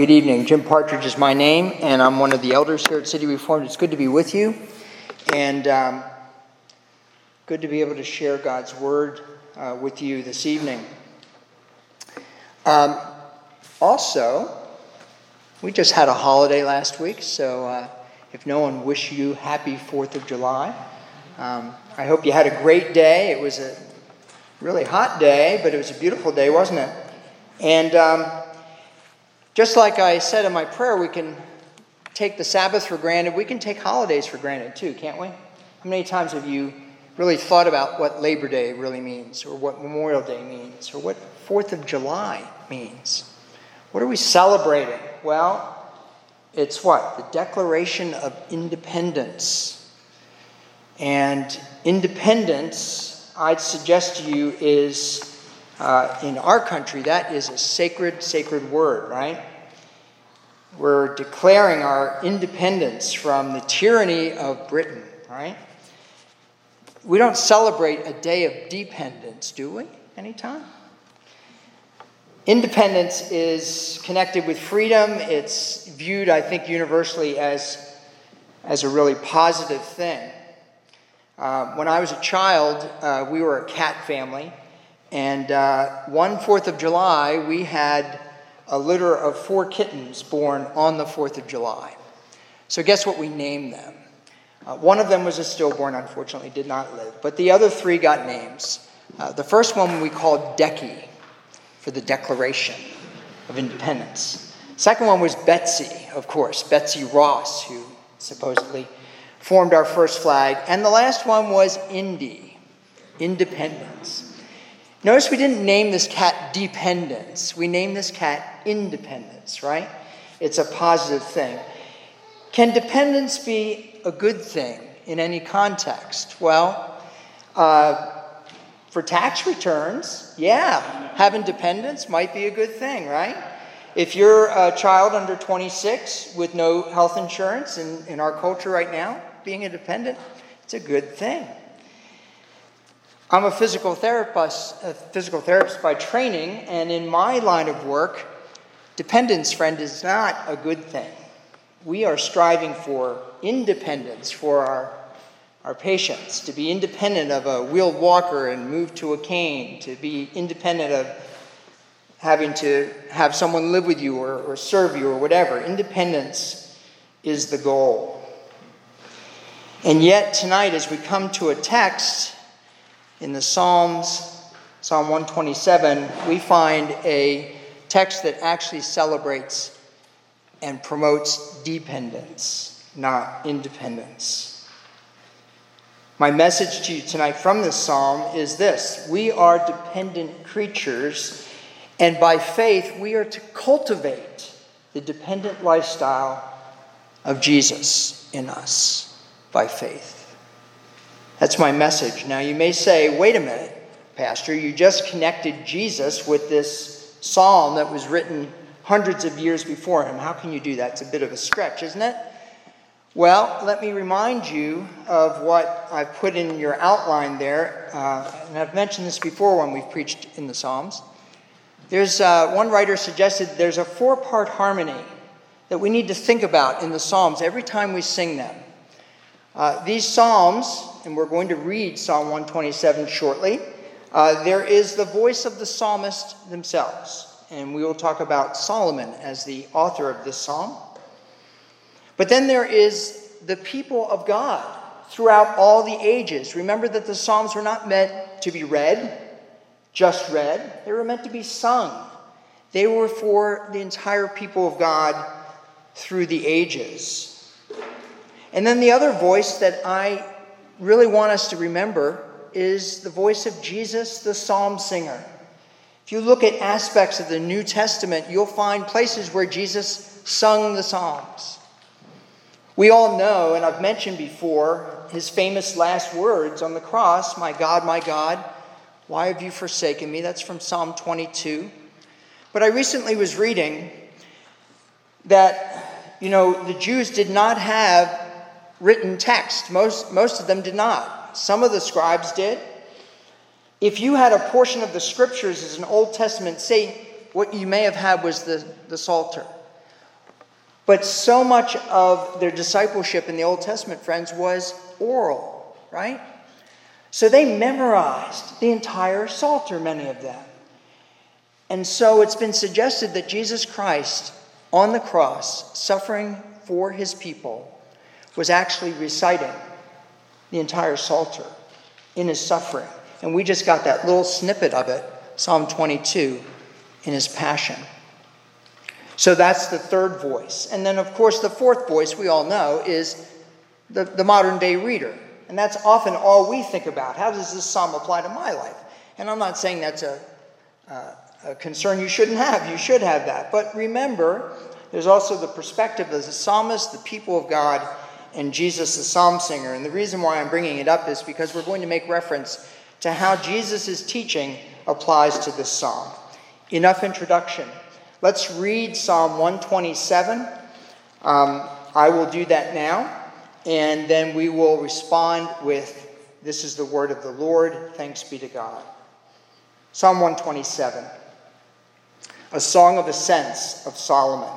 Good evening. Jim Partridge is my name, and I'm one of the elders here at City Reformed. It's good to be with you, and um, good to be able to share God's Word uh, with you this evening. Um, also, we just had a holiday last week, so uh, if no one wished you happy 4th of July, um, I hope you had a great day. It was a really hot day, but it was a beautiful day, wasn't it? And um, just like I said in my prayer, we can take the Sabbath for granted. We can take holidays for granted too, can't we? How many times have you really thought about what Labor Day really means, or what Memorial Day means, or what Fourth of July means? What are we celebrating? Well, it's what? The Declaration of Independence. And independence, I'd suggest to you, is uh, in our country, that is a sacred, sacred word, right? We're declaring our independence from the tyranny of Britain, right? We don't celebrate a day of dependence, do we? Anytime? Independence is connected with freedom. It's viewed, I think, universally as, as a really positive thing. Uh, when I was a child, uh, we were a cat family. And uh, one Fourth of July, we had a litter of four kittens born on the Fourth of July. So, guess what we named them? Uh, one of them was a stillborn, unfortunately, did not live, but the other three got names. Uh, the first one we called Decky for the Declaration of Independence. Second one was Betsy, of course, Betsy Ross, who supposedly formed our first flag. And the last one was Indy, Independence. Notice we didn't name this cat dependence. We named this cat independence, right? It's a positive thing. Can dependence be a good thing in any context? Well, uh, for tax returns, yeah, having dependents might be a good thing, right? If you're a child under 26 with no health insurance in, in our culture right now, being a dependent, it's a good thing. I'm a physical therapist, a physical therapist by training, and in my line of work, dependence, friend, is not a good thing. We are striving for independence for our, our patients, to be independent of a wheeled walker and move to a cane, to be independent of having to have someone live with you or, or serve you or whatever. Independence is the goal. And yet, tonight, as we come to a text, in the Psalms, Psalm 127, we find a text that actually celebrates and promotes dependence, not independence. My message to you tonight from this psalm is this We are dependent creatures, and by faith, we are to cultivate the dependent lifestyle of Jesus in us by faith. That's my message. Now, you may say, wait a minute, Pastor, you just connected Jesus with this psalm that was written hundreds of years before him. How can you do that? It's a bit of a stretch, isn't it? Well, let me remind you of what I've put in your outline there. Uh, and I've mentioned this before when we've preached in the Psalms. There's uh, one writer suggested there's a four part harmony that we need to think about in the Psalms every time we sing them. Uh, these Psalms and we're going to read Psalm 127 shortly. Uh, there is the voice of the psalmist themselves, and we will talk about Solomon as the author of this psalm. But then there is the people of God throughout all the ages. Remember that the Psalms were not meant to be read, just read, they were meant to be sung. They were for the entire people of God through the ages. And then the other voice that I really want us to remember is the voice of Jesus, the psalm singer. If you look at aspects of the New Testament, you'll find places where Jesus sung the Psalms. We all know, and I've mentioned before, his famous last words on the cross My God, my God, why have you forsaken me? That's from Psalm 22. But I recently was reading that, you know, the Jews did not have written text. Most, most of them did not. Some of the scribes did. If you had a portion of the scriptures as an Old Testament saint, what you may have had was the, the Psalter. But so much of their discipleship in the Old Testament, friends, was oral, right? So they memorized the entire Psalter, many of them. And so it's been suggested that Jesus Christ on the cross, suffering for his people, was actually reciting the entire Psalter in his suffering. And we just got that little snippet of it, Psalm 22, in his passion. So that's the third voice. And then, of course, the fourth voice we all know is the, the modern day reader. And that's often all we think about. How does this psalm apply to my life? And I'm not saying that's a, uh, a concern you shouldn't have. You should have that. But remember, there's also the perspective of the psalmist, the people of God, and Jesus, the psalm singer. And the reason why I'm bringing it up is because we're going to make reference to how Jesus' teaching applies to this psalm. Enough introduction. Let's read Psalm 127. Um, I will do that now, and then we will respond with This is the word of the Lord. Thanks be to God. Psalm 127, a song of ascents of Solomon.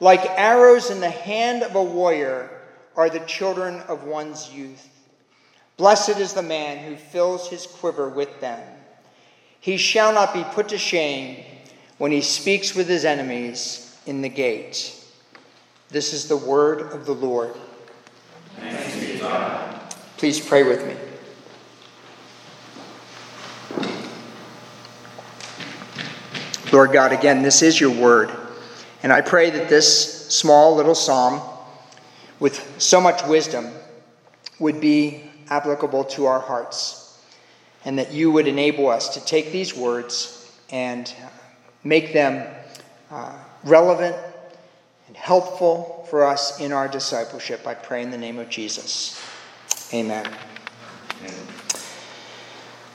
Like arrows in the hand of a warrior are the children of one's youth. Blessed is the man who fills his quiver with them. He shall not be put to shame when he speaks with his enemies in the gate. This is the word of the Lord. Please pray with me. Lord God, again, this is your word. And I pray that this small little psalm, with so much wisdom, would be applicable to our hearts. And that you would enable us to take these words and make them uh, relevant and helpful for us in our discipleship. I pray in the name of Jesus. Amen. Amen.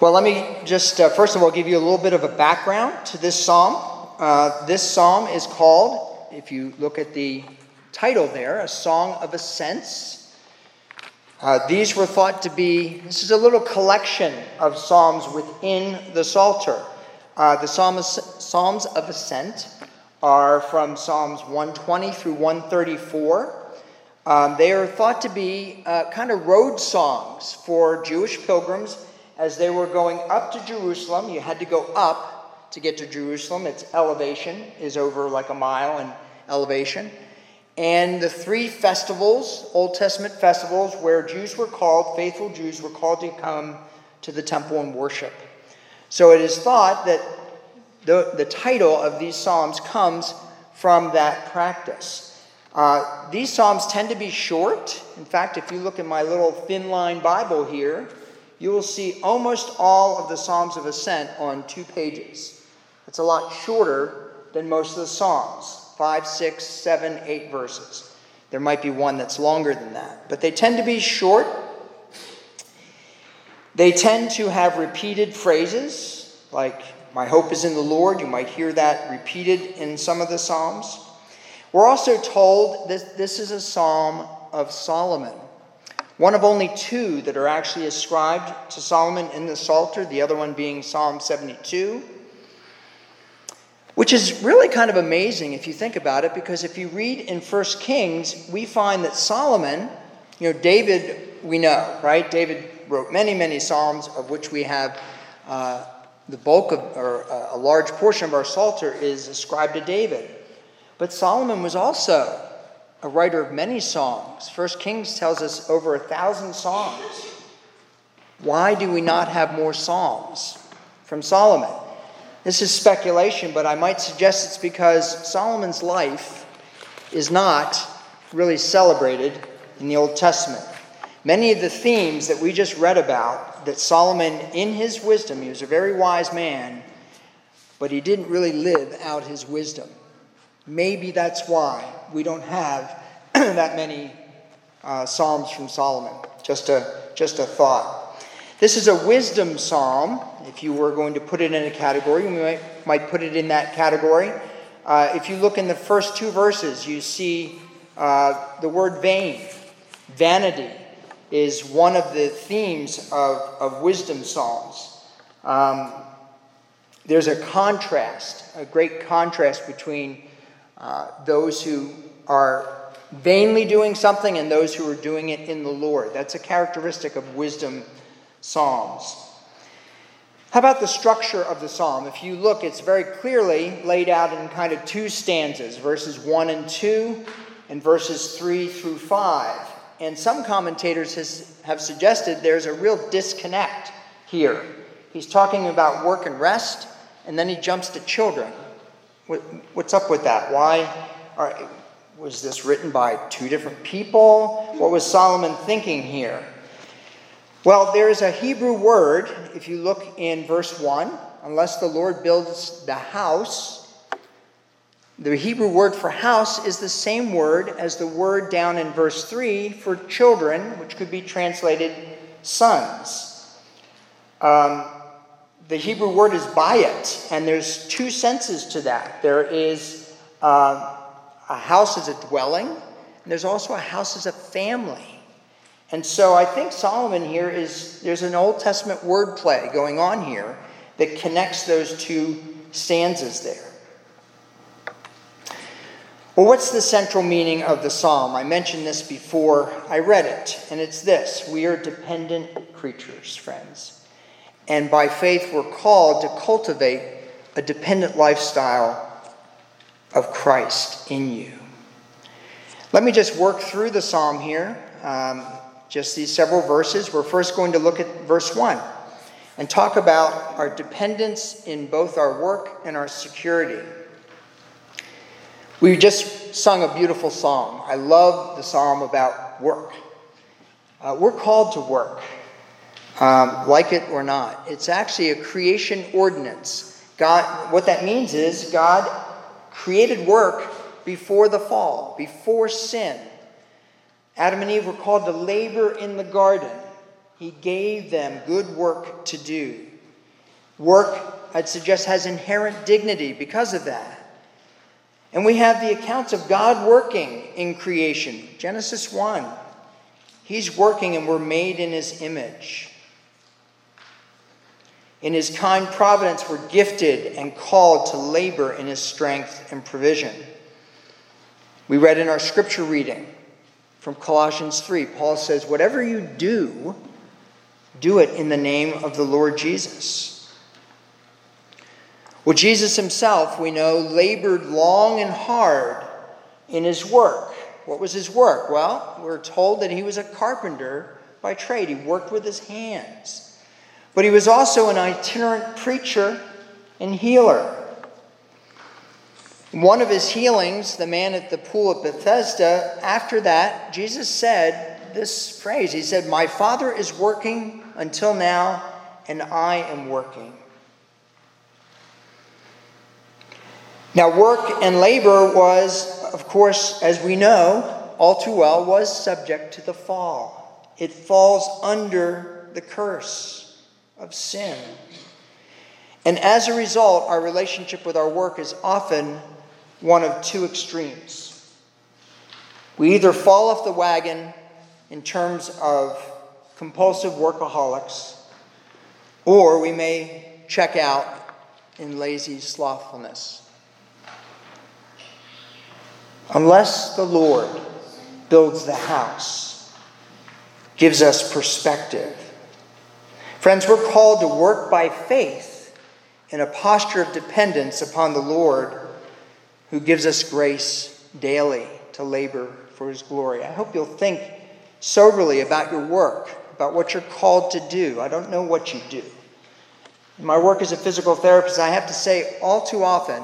Well, let me just, uh, first of all, give you a little bit of a background to this psalm. Uh, this psalm is called, if you look at the title there, A Song of Ascents. Uh, these were thought to be, this is a little collection of psalms within the Psalter. Uh, the Psalms, Psalms of Ascent are from Psalms 120 through 134. Um, they are thought to be uh, kind of road songs for Jewish pilgrims as they were going up to Jerusalem. You had to go up to get to Jerusalem. Its elevation is over like a mile in elevation. And the three festivals, Old Testament festivals, where Jews were called, faithful Jews were called to come to the temple and worship. So it is thought that the, the title of these Psalms comes from that practice. Uh, these Psalms tend to be short. In fact, if you look at my little thin line Bible here, you will see almost all of the Psalms of Ascent on two pages. It's a lot shorter than most of the Psalms five, six, seven, eight verses. There might be one that's longer than that, but they tend to be short they tend to have repeated phrases, like, My hope is in the Lord. You might hear that repeated in some of the Psalms. We're also told that this is a psalm of Solomon, one of only two that are actually ascribed to Solomon in the Psalter, the other one being Psalm 72. Which is really kind of amazing if you think about it, because if you read in 1 Kings, we find that Solomon, you know, David, we know, right? David wrote many, many psalms, of which we have uh, the bulk of, or uh, a large portion of our Psalter is ascribed to David. But Solomon was also a writer of many songs. First Kings tells us over a thousand songs. Why do we not have more psalms from Solomon? This is speculation, but I might suggest it's because Solomon's life is not really celebrated in the Old Testament. Many of the themes that we just read about, that Solomon, in his wisdom, he was a very wise man, but he didn't really live out his wisdom. Maybe that's why we don't have that many uh, Psalms from Solomon. Just a, just a thought. This is a wisdom psalm. If you were going to put it in a category, we might, might put it in that category. Uh, if you look in the first two verses, you see uh, the word vain, vanity, is one of the themes of, of wisdom psalms. Um, there's a contrast, a great contrast between uh, those who are vainly doing something and those who are doing it in the Lord. That's a characteristic of wisdom psalms. How about the structure of the psalm? If you look, it's very clearly laid out in kind of two stanzas verses 1 and 2, and verses 3 through 5. And some commentators has, have suggested there's a real disconnect here. He's talking about work and rest, and then he jumps to children. What, what's up with that? Why are, was this written by two different people? What was Solomon thinking here? Well, there is a Hebrew word, if you look in verse 1, unless the Lord builds the house, the Hebrew word for house is the same word as the word down in verse 3 for children, which could be translated sons. Um, the Hebrew word is bayit, and there's two senses to that. There is uh, a house as a dwelling, and there's also a house as a family. And so I think Solomon here is, there's an Old Testament word play going on here that connects those two stanzas there. Well, what's the central meaning of the psalm? I mentioned this before I read it, and it's this We are dependent creatures, friends. And by faith, we're called to cultivate a dependent lifestyle of Christ in you. Let me just work through the psalm here, um, just these several verses. We're first going to look at verse 1 and talk about our dependence in both our work and our security. We just sung a beautiful song. I love the psalm about work. Uh, we're called to work, um, like it or not. It's actually a creation ordinance. God, what that means is God created work before the fall, before sin. Adam and Eve were called to labor in the garden. He gave them good work to do. Work, I'd suggest, has inherent dignity because of that. And we have the accounts of God working in creation. Genesis 1. He's working and we're made in his image. In his kind providence, we're gifted and called to labor in his strength and provision. We read in our scripture reading from Colossians 3, Paul says, Whatever you do, do it in the name of the Lord Jesus. Well, Jesus himself, we know, labored long and hard in his work. What was his work? Well, we're told that he was a carpenter by trade, he worked with his hands. But he was also an itinerant preacher and healer. One of his healings, the man at the pool at Bethesda, after that, Jesus said this phrase He said, My Father is working until now, and I am working. Now, work and labor was, of course, as we know all too well, was subject to the fall. It falls under the curse of sin. And as a result, our relationship with our work is often one of two extremes. We either fall off the wagon in terms of compulsive workaholics, or we may check out in lazy slothfulness. Unless the Lord builds the house, gives us perspective. Friends, we're called to work by faith in a posture of dependence upon the Lord who gives us grace daily to labor for his glory. I hope you'll think soberly about your work, about what you're called to do. I don't know what you do. In my work as a physical therapist, I have to say all too often,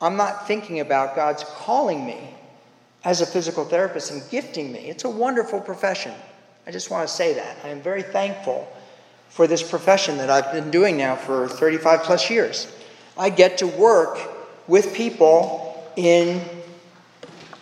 I'm not thinking about God's calling me as a physical therapist and gifting me. It's a wonderful profession. I just want to say that. I am very thankful for this profession that I've been doing now for 35 plus years. I get to work with people in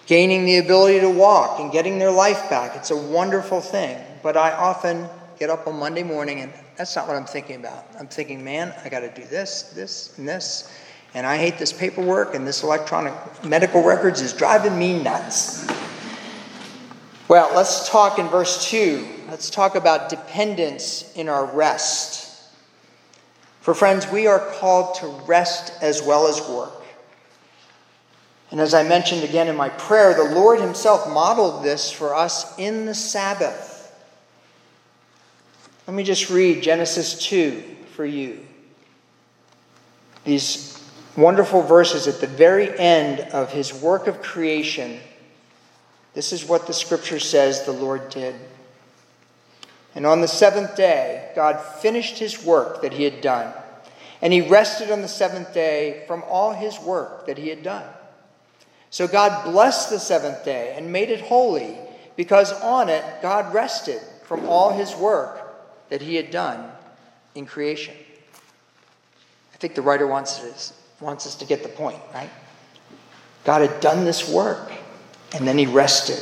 gaining the ability to walk and getting their life back. It's a wonderful thing. But I often get up on Monday morning and that's not what I'm thinking about. I'm thinking, man, I got to do this, this, and this. And I hate this paperwork and this electronic medical records is driving me nuts. Well, let's talk in verse 2. Let's talk about dependence in our rest. For friends, we are called to rest as well as work. And as I mentioned again in my prayer, the Lord Himself modeled this for us in the Sabbath. Let me just read Genesis 2 for you. These wonderful verses at the very end of His work of creation. This is what the scripture says the Lord did. And on the seventh day, God finished His work that He had done. And He rested on the seventh day from all His work that He had done. So God blessed the seventh day and made it holy, because on it God rested from all his work that he had done in creation. I think the writer wants us, wants us to get the point, right? God had done this work, and then he rested.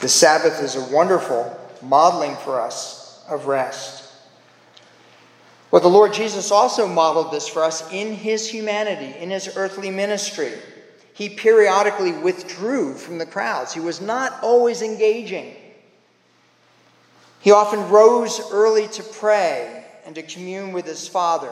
The Sabbath is a wonderful modeling for us of rest. Well, the Lord Jesus also modeled this for us in his humanity, in his earthly ministry he periodically withdrew from the crowds. He was not always engaging. He often rose early to pray and to commune with his Father.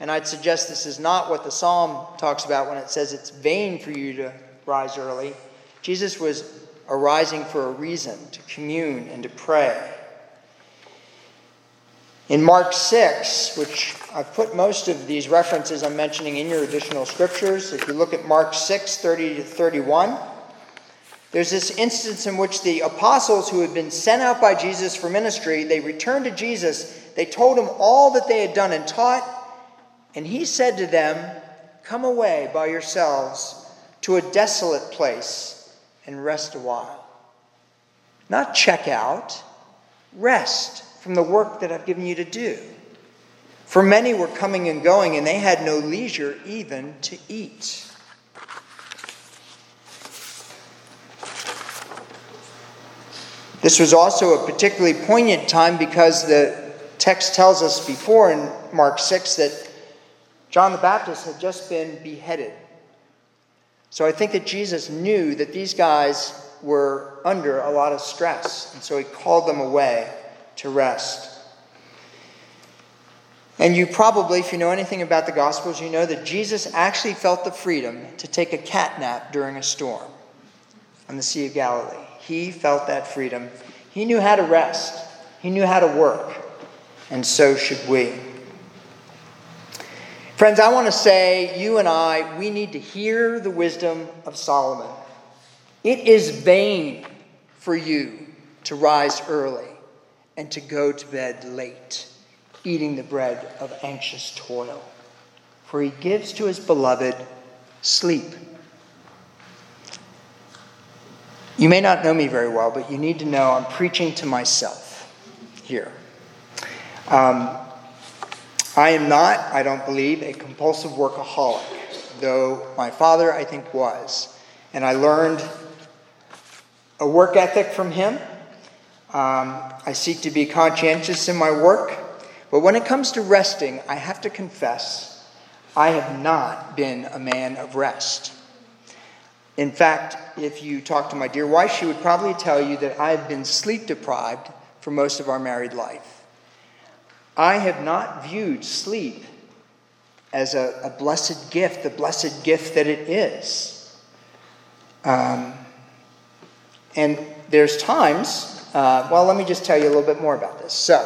And I'd suggest this is not what the psalm talks about when it says it's vain for you to rise early. Jesus was arising for a reason to commune and to pray. In Mark 6, which I've put most of these references I'm mentioning in your additional scriptures, if you look at Mark 6, 30 to 31, there's this instance in which the apostles who had been sent out by Jesus for ministry, they returned to Jesus. They told him all that they had done and taught, and he said to them, Come away by yourselves to a desolate place and rest a while. Not check out, rest from the work that I've given you to do. For many were coming and going, and they had no leisure even to eat. This was also a particularly poignant time because the text tells us before in Mark 6 that John the Baptist had just been beheaded. So I think that Jesus knew that these guys were under a lot of stress, and so he called them away to rest. And you probably, if you know anything about the Gospels, you know that Jesus actually felt the freedom to take a cat nap during a storm on the Sea of Galilee. He felt that freedom. He knew how to rest, he knew how to work, and so should we. Friends, I want to say, you and I, we need to hear the wisdom of Solomon. It is vain for you to rise early and to go to bed late, eating the bread of anxious toil. For he gives to his beloved sleep. You may not know me very well, but you need to know I'm preaching to myself here. Um, I am not, I don't believe, a compulsive workaholic, though my father, I think, was. And I learned a work ethic from him um, I seek to be conscientious in my work. But when it comes to resting, I have to confess, I have not been a man of rest. In fact, if you talk to my dear wife, she would probably tell you that I have been sleep deprived for most of our married life. I have not viewed sleep as a, a blessed gift, the blessed gift that it is. Um, and there's times uh, well, let me just tell you a little bit more about this. So,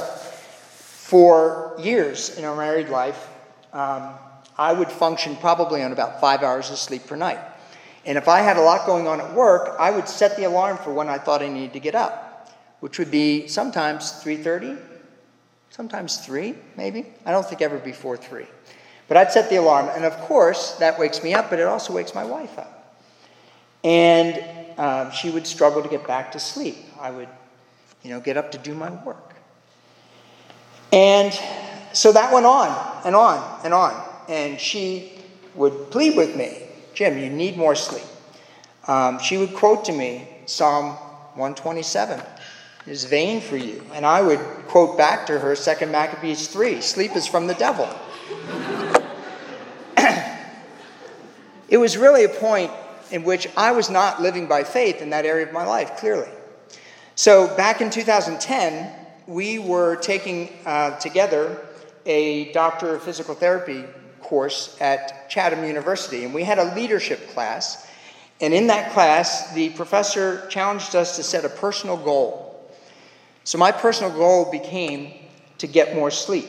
for years in our married life, um, I would function probably on about five hours of sleep per night. And if I had a lot going on at work, I would set the alarm for when I thought I needed to get up, which would be sometimes 3:30, sometimes 3, maybe. I don't think ever before 3. But I'd set the alarm, and of course, that wakes me up, but it also wakes my wife up. And um, she would struggle to get back to sleep. I would you know, get up to do my work. And so that went on and on and on. And she would plead with me Jim, you need more sleep. Um, she would quote to me Psalm 127 is vain for you. And I would quote back to her 2 Maccabees 3 sleep is from the devil. it was really a point in which I was not living by faith in that area of my life, clearly. So back in 2010, we were taking uh, together a Doctor of Physical Therapy course at Chatham University, and we had a leadership class. And in that class, the professor challenged us to set a personal goal. So my personal goal became to get more sleep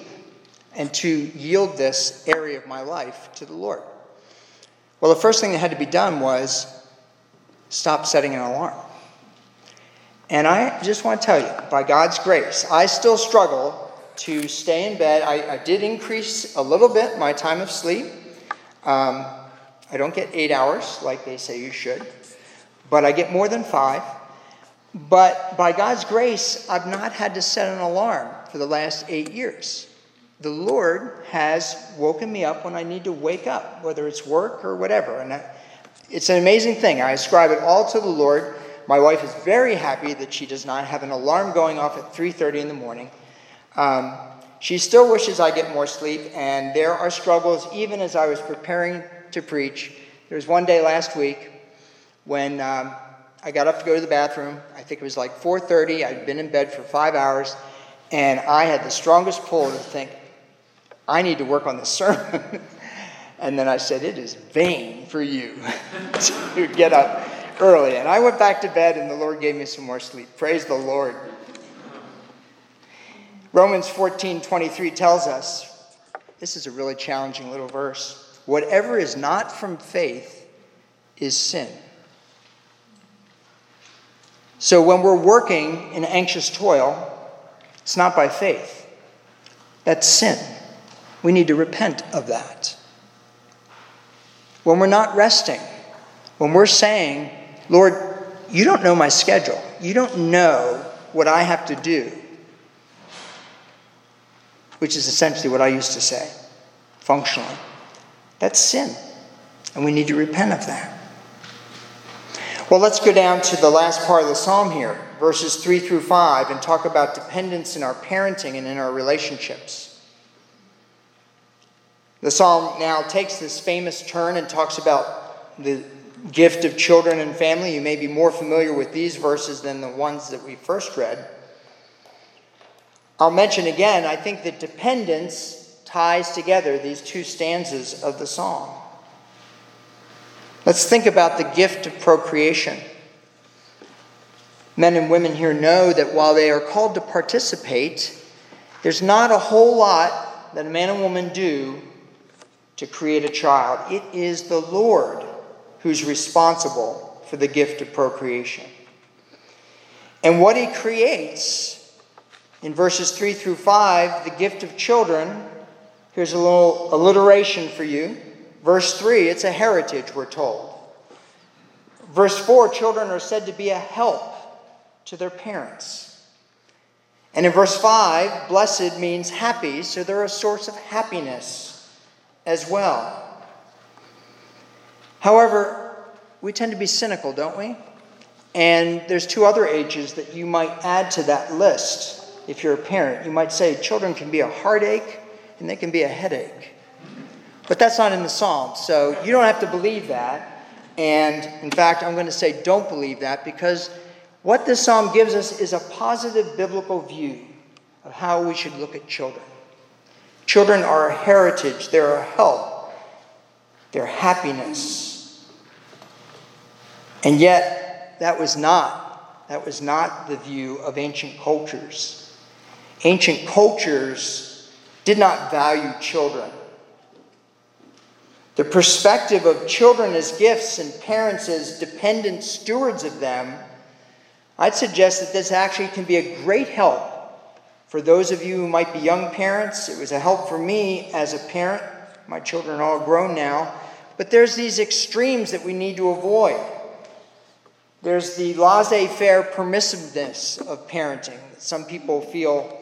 and to yield this area of my life to the Lord. Well, the first thing that had to be done was stop setting an alarm. And I just want to tell you, by God's grace, I still struggle to stay in bed. I, I did increase a little bit my time of sleep. Um, I don't get eight hours like they say you should, but I get more than five. But by God's grace, I've not had to set an alarm for the last eight years. The Lord has woken me up when I need to wake up, whether it's work or whatever. And I, it's an amazing thing. I ascribe it all to the Lord. My wife is very happy that she does not have an alarm going off at 3:30 in the morning. Um, she still wishes I get more sleep, and there are struggles even as I was preparing to preach. There was one day last week when um, I got up to go to the bathroom. I think it was like 4:30. I'd been in bed for five hours, and I had the strongest pull to think, I need to work on this sermon. and then I said, It is vain for you to get up early. And I went back to bed, and the Lord gave me some more sleep. Praise the Lord. Romans 14 23 tells us this is a really challenging little verse. Whatever is not from faith is sin. So when we're working in anxious toil, it's not by faith. That's sin. We need to repent of that. When we're not resting, when we're saying, Lord, you don't know my schedule, you don't know what I have to do, which is essentially what I used to say, functionally, that's sin. And we need to repent of that. Well, let's go down to the last part of the psalm here, verses 3 through 5, and talk about dependence in our parenting and in our relationships. The psalm now takes this famous turn and talks about the gift of children and family. You may be more familiar with these verses than the ones that we first read. I'll mention again, I think that dependence ties together these two stanzas of the song. Let's think about the gift of procreation. Men and women here know that while they are called to participate, there's not a whole lot that a man and woman do to create a child. It is the Lord who's responsible for the gift of procreation. And what he creates in verses 3 through 5, the gift of children, here's a little alliteration for you. Verse 3, it's a heritage, we're told. Verse 4, children are said to be a help to their parents. And in verse 5, blessed means happy, so they're a source of happiness as well. However, we tend to be cynical, don't we? And there's two other ages that you might add to that list if you're a parent. You might say children can be a heartache and they can be a headache. But that's not in the Psalms, so you don't have to believe that. And in fact, I'm going to say don't believe that because what this psalm gives us is a positive biblical view of how we should look at children. Children are a heritage, they're a help, they're happiness. And yet, that was not that was not the view of ancient cultures. Ancient cultures did not value children. The perspective of children as gifts and parents as dependent stewards of them, I'd suggest that this actually can be a great help for those of you who might be young parents. It was a help for me as a parent. My children are all grown now. But there's these extremes that we need to avoid. There's the laissez faire permissiveness of parenting that some people feel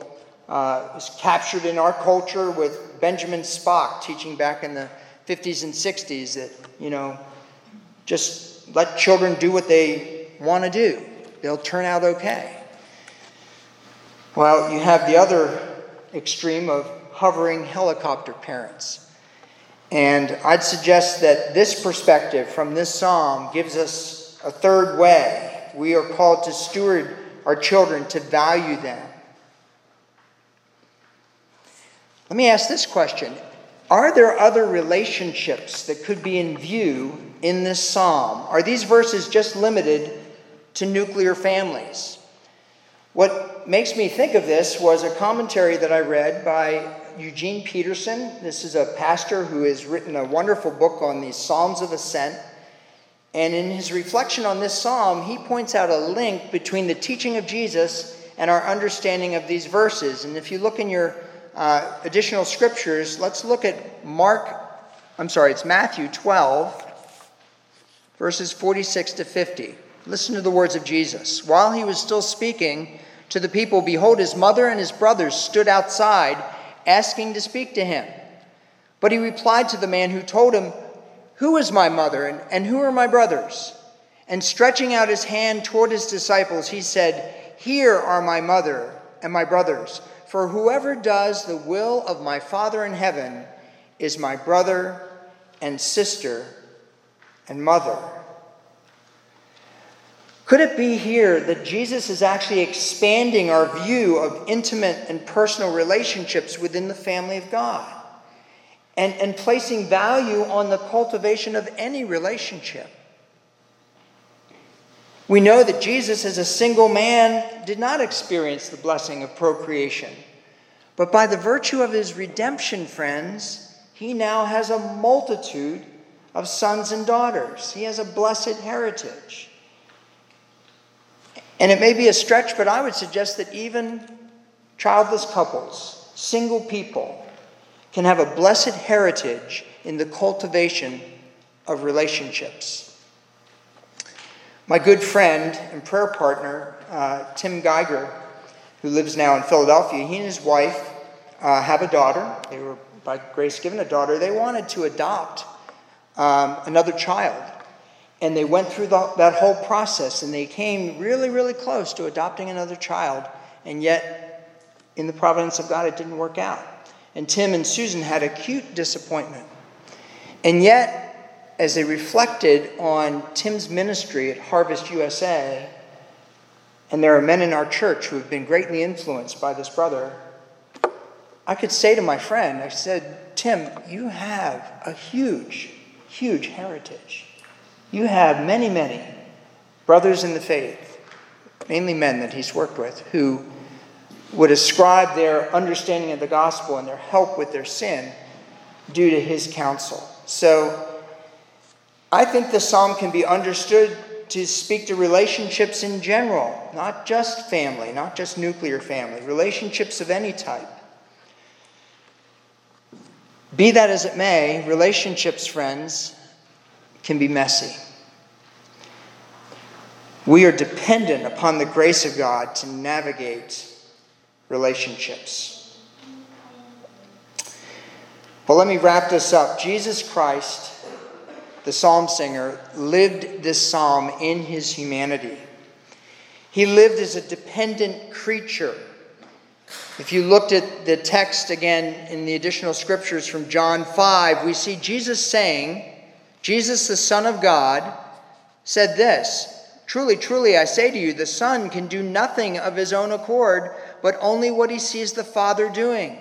uh, is captured in our culture with Benjamin Spock teaching back in the 50s and 60s that, you know, Just let children do what they want to do, they'll turn out okay. Well, you have the other extreme of hovering helicopter parents. And I'd suggest that this perspective from this psalm gives us a third way. We are called to steward our children, to value them. Let me ask this question Are there other relationships that could be in view in this psalm? Are these verses just limited to nuclear families? What makes me think of this was a commentary that I read by Eugene Peterson. This is a pastor who has written a wonderful book on the Psalms of Ascent. And in his reflection on this psalm, he points out a link between the teaching of Jesus and our understanding of these verses. And if you look in your uh, additional scriptures, let's look at Mark, I'm sorry, it's Matthew 12, verses 46 to 50. Listen to the words of Jesus. While he was still speaking to the people, behold, his mother and his brothers stood outside asking to speak to him. But he replied to the man who told him, Who is my mother and, and who are my brothers? And stretching out his hand toward his disciples, he said, Here are my mother and my brothers. For whoever does the will of my Father in heaven is my brother and sister and mother. Could it be here that Jesus is actually expanding our view of intimate and personal relationships within the family of God and, and placing value on the cultivation of any relationship? We know that Jesus, as a single man, did not experience the blessing of procreation. But by the virtue of his redemption, friends, he now has a multitude of sons and daughters. He has a blessed heritage. And it may be a stretch, but I would suggest that even childless couples, single people, can have a blessed heritage in the cultivation of relationships. My good friend and prayer partner, uh, Tim Geiger, who lives now in Philadelphia, he and his wife uh, have a daughter. They were, by grace, given a daughter. They wanted to adopt um, another child. And they went through the, that whole process and they came really, really close to adopting another child. And yet, in the providence of God, it didn't work out. And Tim and Susan had acute disappointment. And yet, as they reflected on Tim's ministry at Harvest USA, and there are men in our church who have been greatly influenced by this brother, I could say to my friend, I said, Tim, you have a huge, huge heritage. You have many, many brothers in the faith, mainly men that he's worked with, who would ascribe their understanding of the gospel and their help with their sin due to his counsel. So I think the psalm can be understood to speak to relationships in general, not just family, not just nuclear family, relationships of any type. Be that as it may, relationships, friends, can be messy. We are dependent upon the grace of God to navigate relationships. Well, let me wrap this up. Jesus Christ, the psalm singer, lived this psalm in his humanity. He lived as a dependent creature. If you looked at the text again in the additional scriptures from John 5, we see Jesus saying, Jesus, the Son of God, said this Truly, truly, I say to you, the Son can do nothing of his own accord, but only what he sees the Father doing.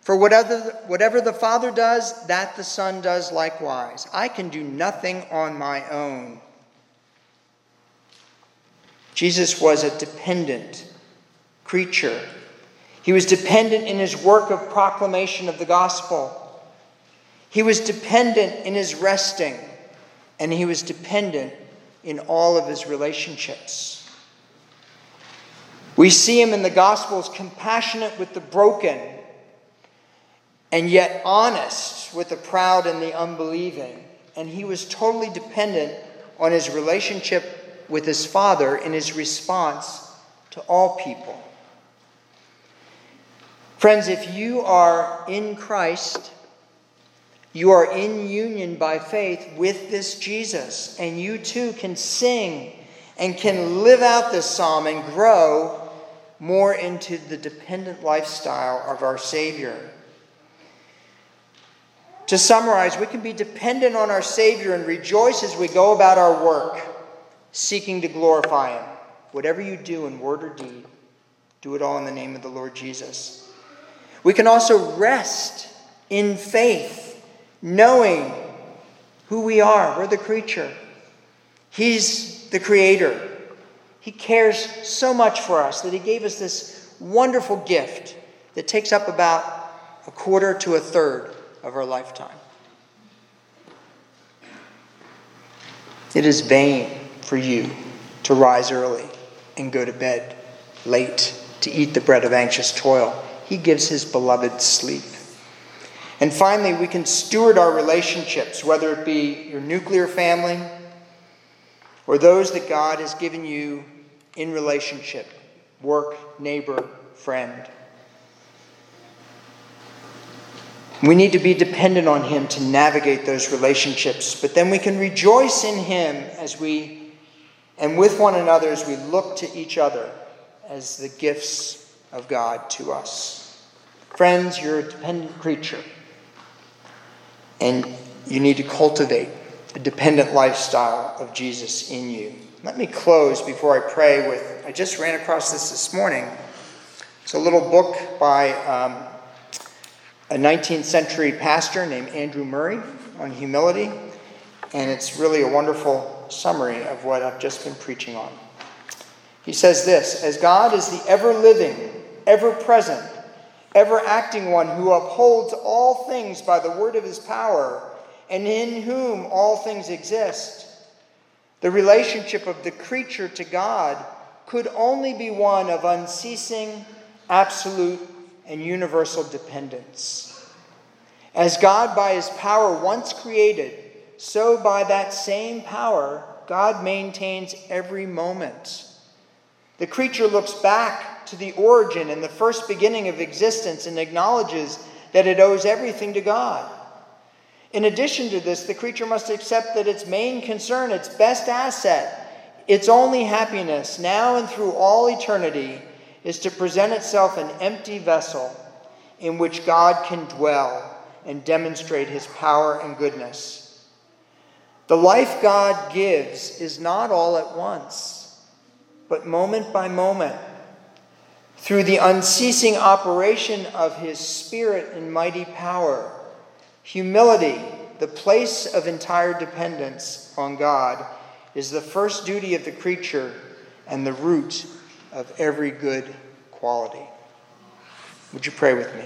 For whatever, whatever the Father does, that the Son does likewise. I can do nothing on my own. Jesus was a dependent creature. He was dependent in his work of proclamation of the gospel. He was dependent in his resting, and he was dependent in all of his relationships. We see him in the Gospels compassionate with the broken, and yet honest with the proud and the unbelieving. And he was totally dependent on his relationship with his Father in his response to all people. Friends, if you are in Christ, You are in union by faith with this Jesus, and you too can sing and can live out this psalm and grow more into the dependent lifestyle of our Savior. To summarize, we can be dependent on our Savior and rejoice as we go about our work, seeking to glorify Him. Whatever you do in word or deed, do it all in the name of the Lord Jesus. We can also rest in faith, knowing who we are. We're the creature, He's the creator. He cares so much for us that He gave us this wonderful gift that takes up about a quarter to a third of our lifetime. It is vain for you to rise early and go to bed late to eat the bread of anxious toil. He gives his beloved sleep. And finally, we can steward our relationships, whether it be your nuclear family or those that God has given you in relationship work, neighbor, friend. We need to be dependent on Him to navigate those relationships, but then we can rejoice in Him as we and with one another as we look to each other as the gifts of God to us. Friends, you're a dependent creature, and you need to cultivate a dependent lifestyle of Jesus in you. Let me close before I pray with I just ran across this this morning. It's a little book by um, a 19th century pastor named Andrew Murray on humility, and it's really a wonderful summary of what I've just been preaching on. He says this As God is the ever living, ever present, ever acting one who upholds all things by the word of his power, and in whom all things exist, the relationship of the creature to God could only be one of unceasing, absolute, and universal dependence. As God, by his power, once created, so by that same power, God maintains every moment. The creature looks back to the origin and the first beginning of existence and acknowledges that it owes everything to God. In addition to this, the creature must accept that its main concern, its best asset, its only happiness, now and through all eternity, is to present itself an empty vessel in which God can dwell and demonstrate his power and goodness. The life God gives is not all at once, but moment by moment. Through the unceasing operation of his spirit and mighty power, humility, the place of entire dependence on God, is the first duty of the creature and the root of every good quality. Would you pray with me?